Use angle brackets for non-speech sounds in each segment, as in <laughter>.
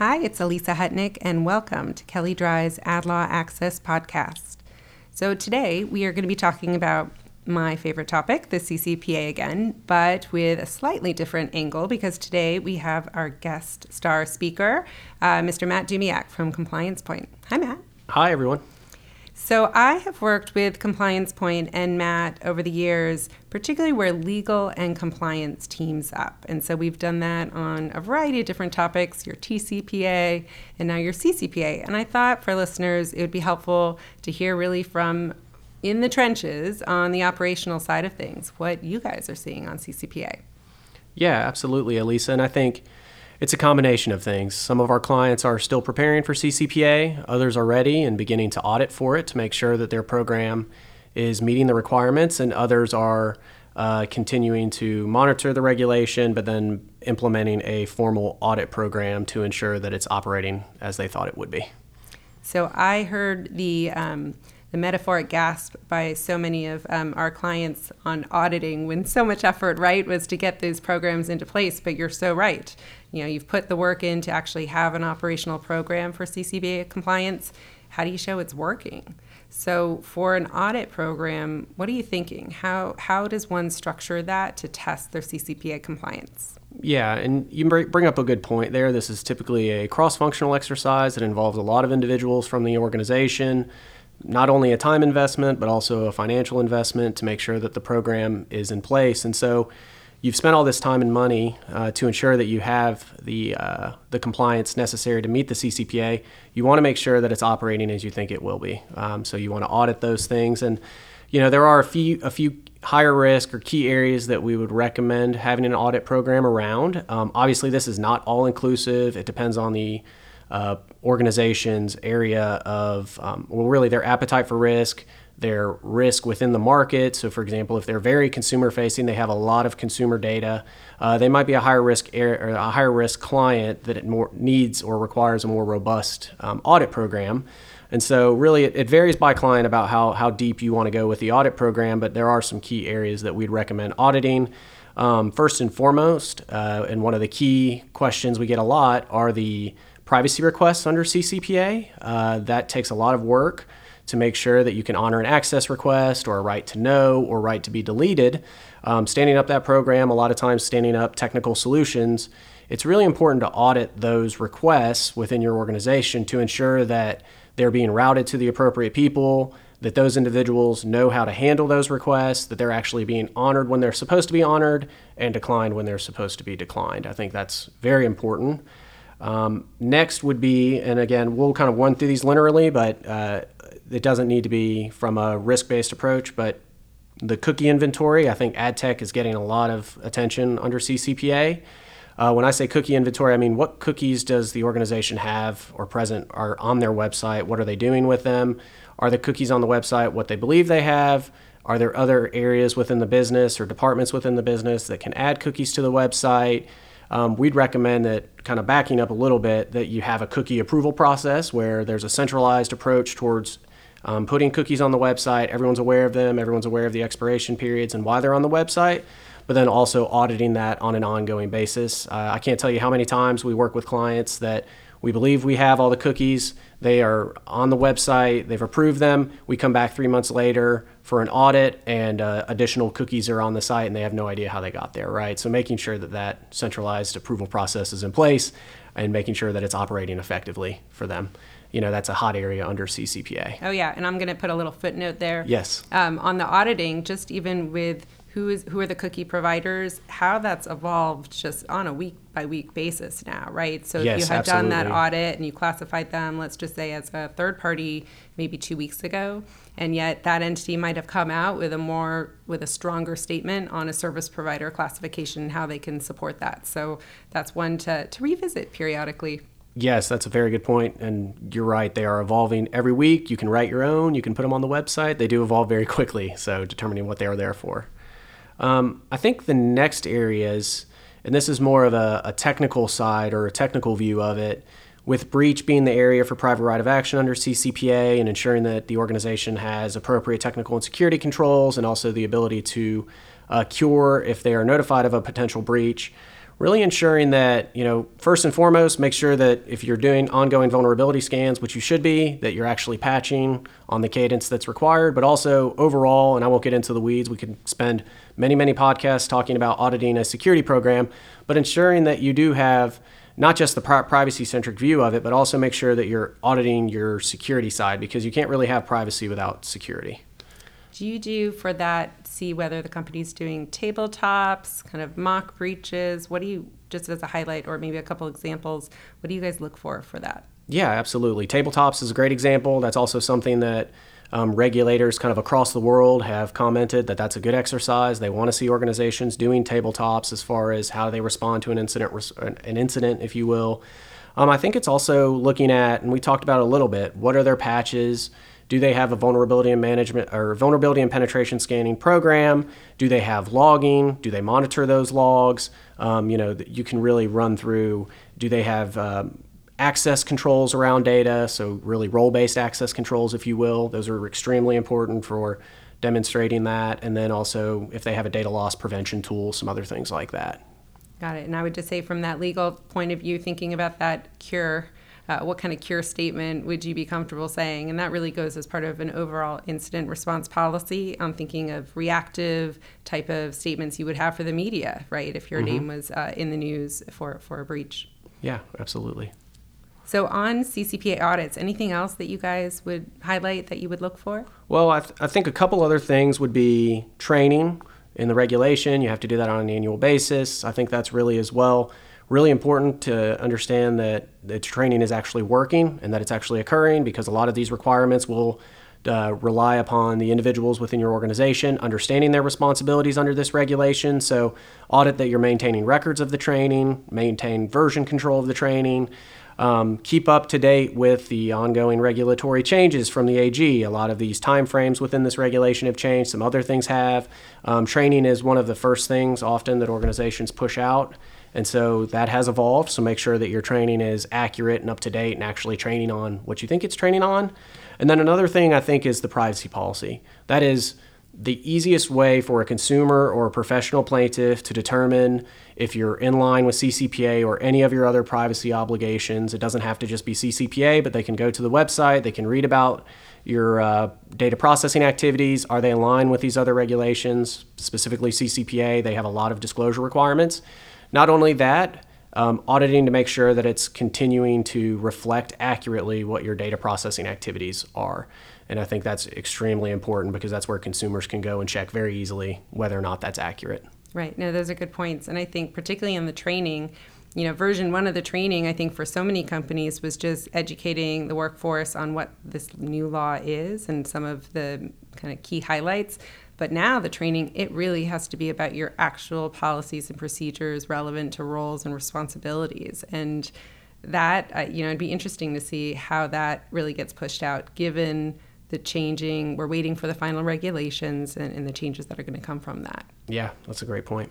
Hi, it's Alysa Hutnik, and welcome to Kelley Drye's Ad Law Access podcast. So, today we are going to be talking about my favorite topic, the CCPA again, but with a slightly different angle because today we have our guest star speaker, uh, Mr. Matt Dumiak from Compliance Point. Hi, Matt. Hi, everyone. So, I have worked with Compliance Point and Matt over the years, particularly where legal and compliance teams up. And so, we've done that on a variety of different topics your TCPA and now your CCPA. And I thought for listeners, it would be helpful to hear really from in the trenches on the operational side of things what you guys are seeing on CCPA. Yeah, absolutely, Alysa. And I think it's a combination of things. Some of our clients are still preparing for CCPA, others are ready and beginning to audit for it to make sure that their program is meeting the requirements, and others are uh, continuing to monitor the regulation, but then implementing a formal audit program to ensure that it's operating as they thought it would be. So I heard the um, the metaphoric gasp by so many of um, our clients on auditing when so much effort, right, was to get those programs into place. But you're so right. You know, you've put the work in to actually have an operational program for CCPA compliance. How do you show it's working? So, for an audit program, what are you thinking? How, how does one structure that to test their CCPA compliance? Yeah, and you bring up a good point there. This is typically a cross functional exercise that involves a lot of individuals from the organization not only a time investment, but also a financial investment to make sure that the program is in place. And so you've spent all this time and money uh, to ensure that you have the, uh, the compliance necessary to meet the CCPA. You want to make sure that it's operating as you think it will be. Um, so you want to audit those things. And, you know, there are a few, a few higher risk or key areas that we would recommend having an audit program around. Um, obviously, this is not all inclusive. It depends on the uh, organizations' area of, um, well, really their appetite for risk, their risk within the market. So, for example, if they're very consumer facing, they have a lot of consumer data. Uh, they might be a higher risk or a higher risk client that it more needs or requires a more robust um, audit program. And so, really, it, it, varies by client about how, how deep you want to go with the audit program, but there are some key areas that we'd recommend auditing. Um, first and foremost, uh, and one of the key questions we get a lot are the privacy requests under CCPA. Uh, that takes a lot of work to make sure that you can honor an access request or a right to know or right to be deleted. Um, standing up that program, a lot of times standing up technical solutions, it's really important to audit those requests within your organization to ensure that they're being routed to the appropriate people, that those individuals know how to handle those requests, that they're actually being honored when they're supposed to be honored, and declined when they're supposed to be declined. I think that's very important. Um, next would be, and again, we'll kind of run through these linearly, but uh, it doesn't need to be from a risk based approach. But the cookie inventory, I think ad tech is getting a lot of attention under CCPA. Uh, when I say cookie inventory, I mean what cookies does the organization have or present are on their website? What are they doing with them? Are the cookies on the website what they believe they have? Are there other areas within the business or departments within the business that can add cookies to the website? Um, we'd recommend that kind of backing up a little bit that you have a cookie approval process where there's a centralized approach towards um, putting cookies on the website. Everyone's aware of them, everyone's aware of the expiration periods and why they're on the website, but then also auditing that on an ongoing basis. Uh, I can't tell you how many times we work with clients that we believe we have all the cookies. They are on the website. They've approved them. We come back three months later for an audit, and uh, additional cookies are on the site, and they have no idea how they got there, right? So making sure that that centralized approval process is in place, and making sure that it's operating effectively for them. You know, that's a hot area under CCPA. Oh yeah, and I'm going to put a little footnote there. Yes. Um, on the auditing, just even with who is who are the cookie providers, how that's evolved just on a week by week basis now, right? So yes, if you had absolutely. done that audit and you classified them, let's just say as a third party maybe two weeks ago, and yet that entity might have come out with a more with a stronger statement on a service provider classification and how they can support that. So that's one to, to revisit periodically. Yes, that's a very good point, and you're right. They are evolving every week. You can write your own. You can put them on the website. They do evolve very <laughs> quickly. So determining what they are there for. Um, I think the next areas, and this is more of a, a, technical side or a technical view of it, with breach being the area for private right of action under CCPA and ensuring that the organization has appropriate technical and security controls and also the ability to uh, cure if they are notified of a potential breach. Really ensuring that, you know, first and foremost, make sure that if you're doing ongoing vulnerability scans, which you should be, that you're actually patching on the cadence that's required, but also overall, and I won't get into the weeds, we could spend many, many podcasts talking about auditing a security program, but ensuring that you do have not just the privacy centric view of it, but also make sure that you're auditing your security side because you can't really have privacy without security. Do you do for that see whether the company's doing tabletops, kind of mock breaches? What do you just as a highlight or maybe a couple examples, what do you guys look for for that? Yeah, absolutely. Tabletops is a great example. That's also something that um, regulators kind of across the world have commented that that's a good exercise. They want to see organizations doing tabletops as far as how they respond to an incident, an incident, if you will. Um, I think it's also looking at, and we talked about a little bit, what are their patches? Do they have a vulnerability and management or vulnerability and penetration scanning program? Do they have logging? Do they monitor those logs? Um, you know, you can really run through. Do they have um, access controls around data? So really role-based access controls, if you will. Those are extremely important for demonstrating that. And then also if they have a data loss prevention tool, some other things like that. Got it. And I would just say from that legal point of view, thinking about that cure uh, what kind of cure statement would you be comfortable saying? And that really goes as part of an overall incident response policy. I'm thinking of reactive type of statements you would have for the media, right? If your mm-hmm. name was uh, in the news for, for a breach. Yeah, absolutely. So, on CCPA audits, anything else that you guys would highlight that you would look for? Well, I, th- I think a couple other things would be training in the regulation. You have to do that on an annual basis. I think that's really as well really important to understand that the training is actually working and that it's actually occurring because a lot of these requirements will uh, rely upon the individuals within your organization understanding their responsibilities under this regulation. So, audit that you're maintaining records of the training, maintain version control of the training, um, keep up to date with the ongoing regulatory changes from the AG. A lot of these timeframes within this regulation have changed, some other things have. Um, training is one of the first things often that organizations push out. And so that has evolved. So make sure that your training is accurate and up to date and actually training on what you think it's training on. And then another thing I think is the privacy policy. That is the easiest way for a consumer or a professional plaintiff to determine if you're in line with CCPA or any of your other privacy obligations. It doesn't have to just be CCPA, but they can go to the website, they can read about your uh, data processing activities. Are they in line with these other regulations, specifically CCPA? They have a lot of disclosure requirements. Not only that, um, auditing to make sure that it's continuing to reflect accurately what your data processing activities are. And I think that's extremely important because that's where consumers can go and check very easily whether or not that's accurate. Right. No, those are good points. And I think, particularly in the training, you know, version one of the training, I think for so many companies was just educating the workforce on what this new law is and some of the kind of key highlights. But now the training, it really has to be about your actual policies and procedures relevant to roles and responsibilities. And that, uh, you know, it'd be interesting to see how that really gets pushed out given the changing, we're waiting for the final regulations and, and the changes that are going to come from that. Yeah, that's a great point.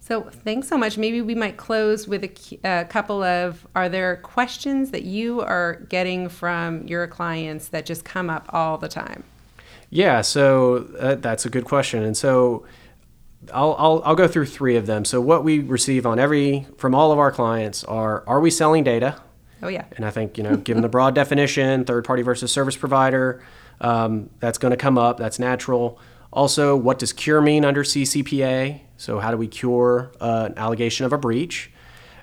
So thanks so much. Maybe we might close with a, a, couple of are there questions that you are getting from your clients that just come up all the time? Yeah, so uh, that's a good question. And so I'll, I'll, I'll go through three of them. So what we receive on every from all of our clients are are we selling data? Oh yeah. And I think you know, given the broad <laughs> definition, third party versus service provider, um, that's going to come up. That's natural. Also, what does cure mean under CCPA? So how do we cure uh, an allegation of a breach?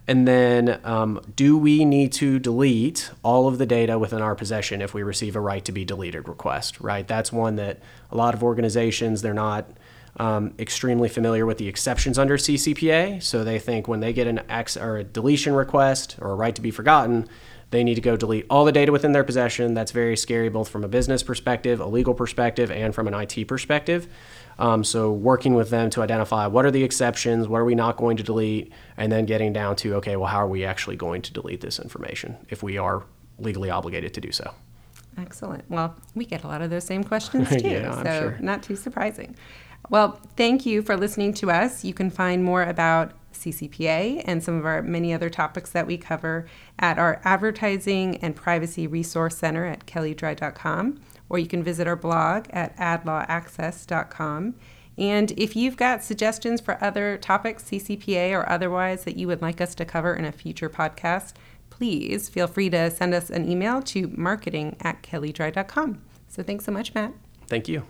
And then, um, do we need to delete all of the data within our possession if we receive a right to be deleted request? Right. That's one that a lot of organizations they're not um, extremely familiar with the exceptions under CCPA. So they think when they get an ex or a deletion request or a right to be forgotten, they need to go delete all the data within their possession. That's very scary, both from a business perspective, a legal perspective, and from an IT perspective. Um, so working with them to identify what are the exceptions, what are we not going to delete, and then getting down to okay, well, how are we actually going to delete this information if we are legally obligated to do so? Excellent. Well, we get a lot of those same questions <laughs> too, yeah, so sure. not too surprising. Well, thank you for listening to us. You can find more about CCPA and some of our many other topics that we cover at our Advertising and Privacy Resource Center at kelleydrye.com, or you can visit our blog at adlawaccess.com. And if you've got suggestions for other topics, CCPA or otherwise, that you would like us to cover in a future podcast, please feel free to send us an email to marketing at kelleydrye.com. So thanks so much, Matt. Thank you.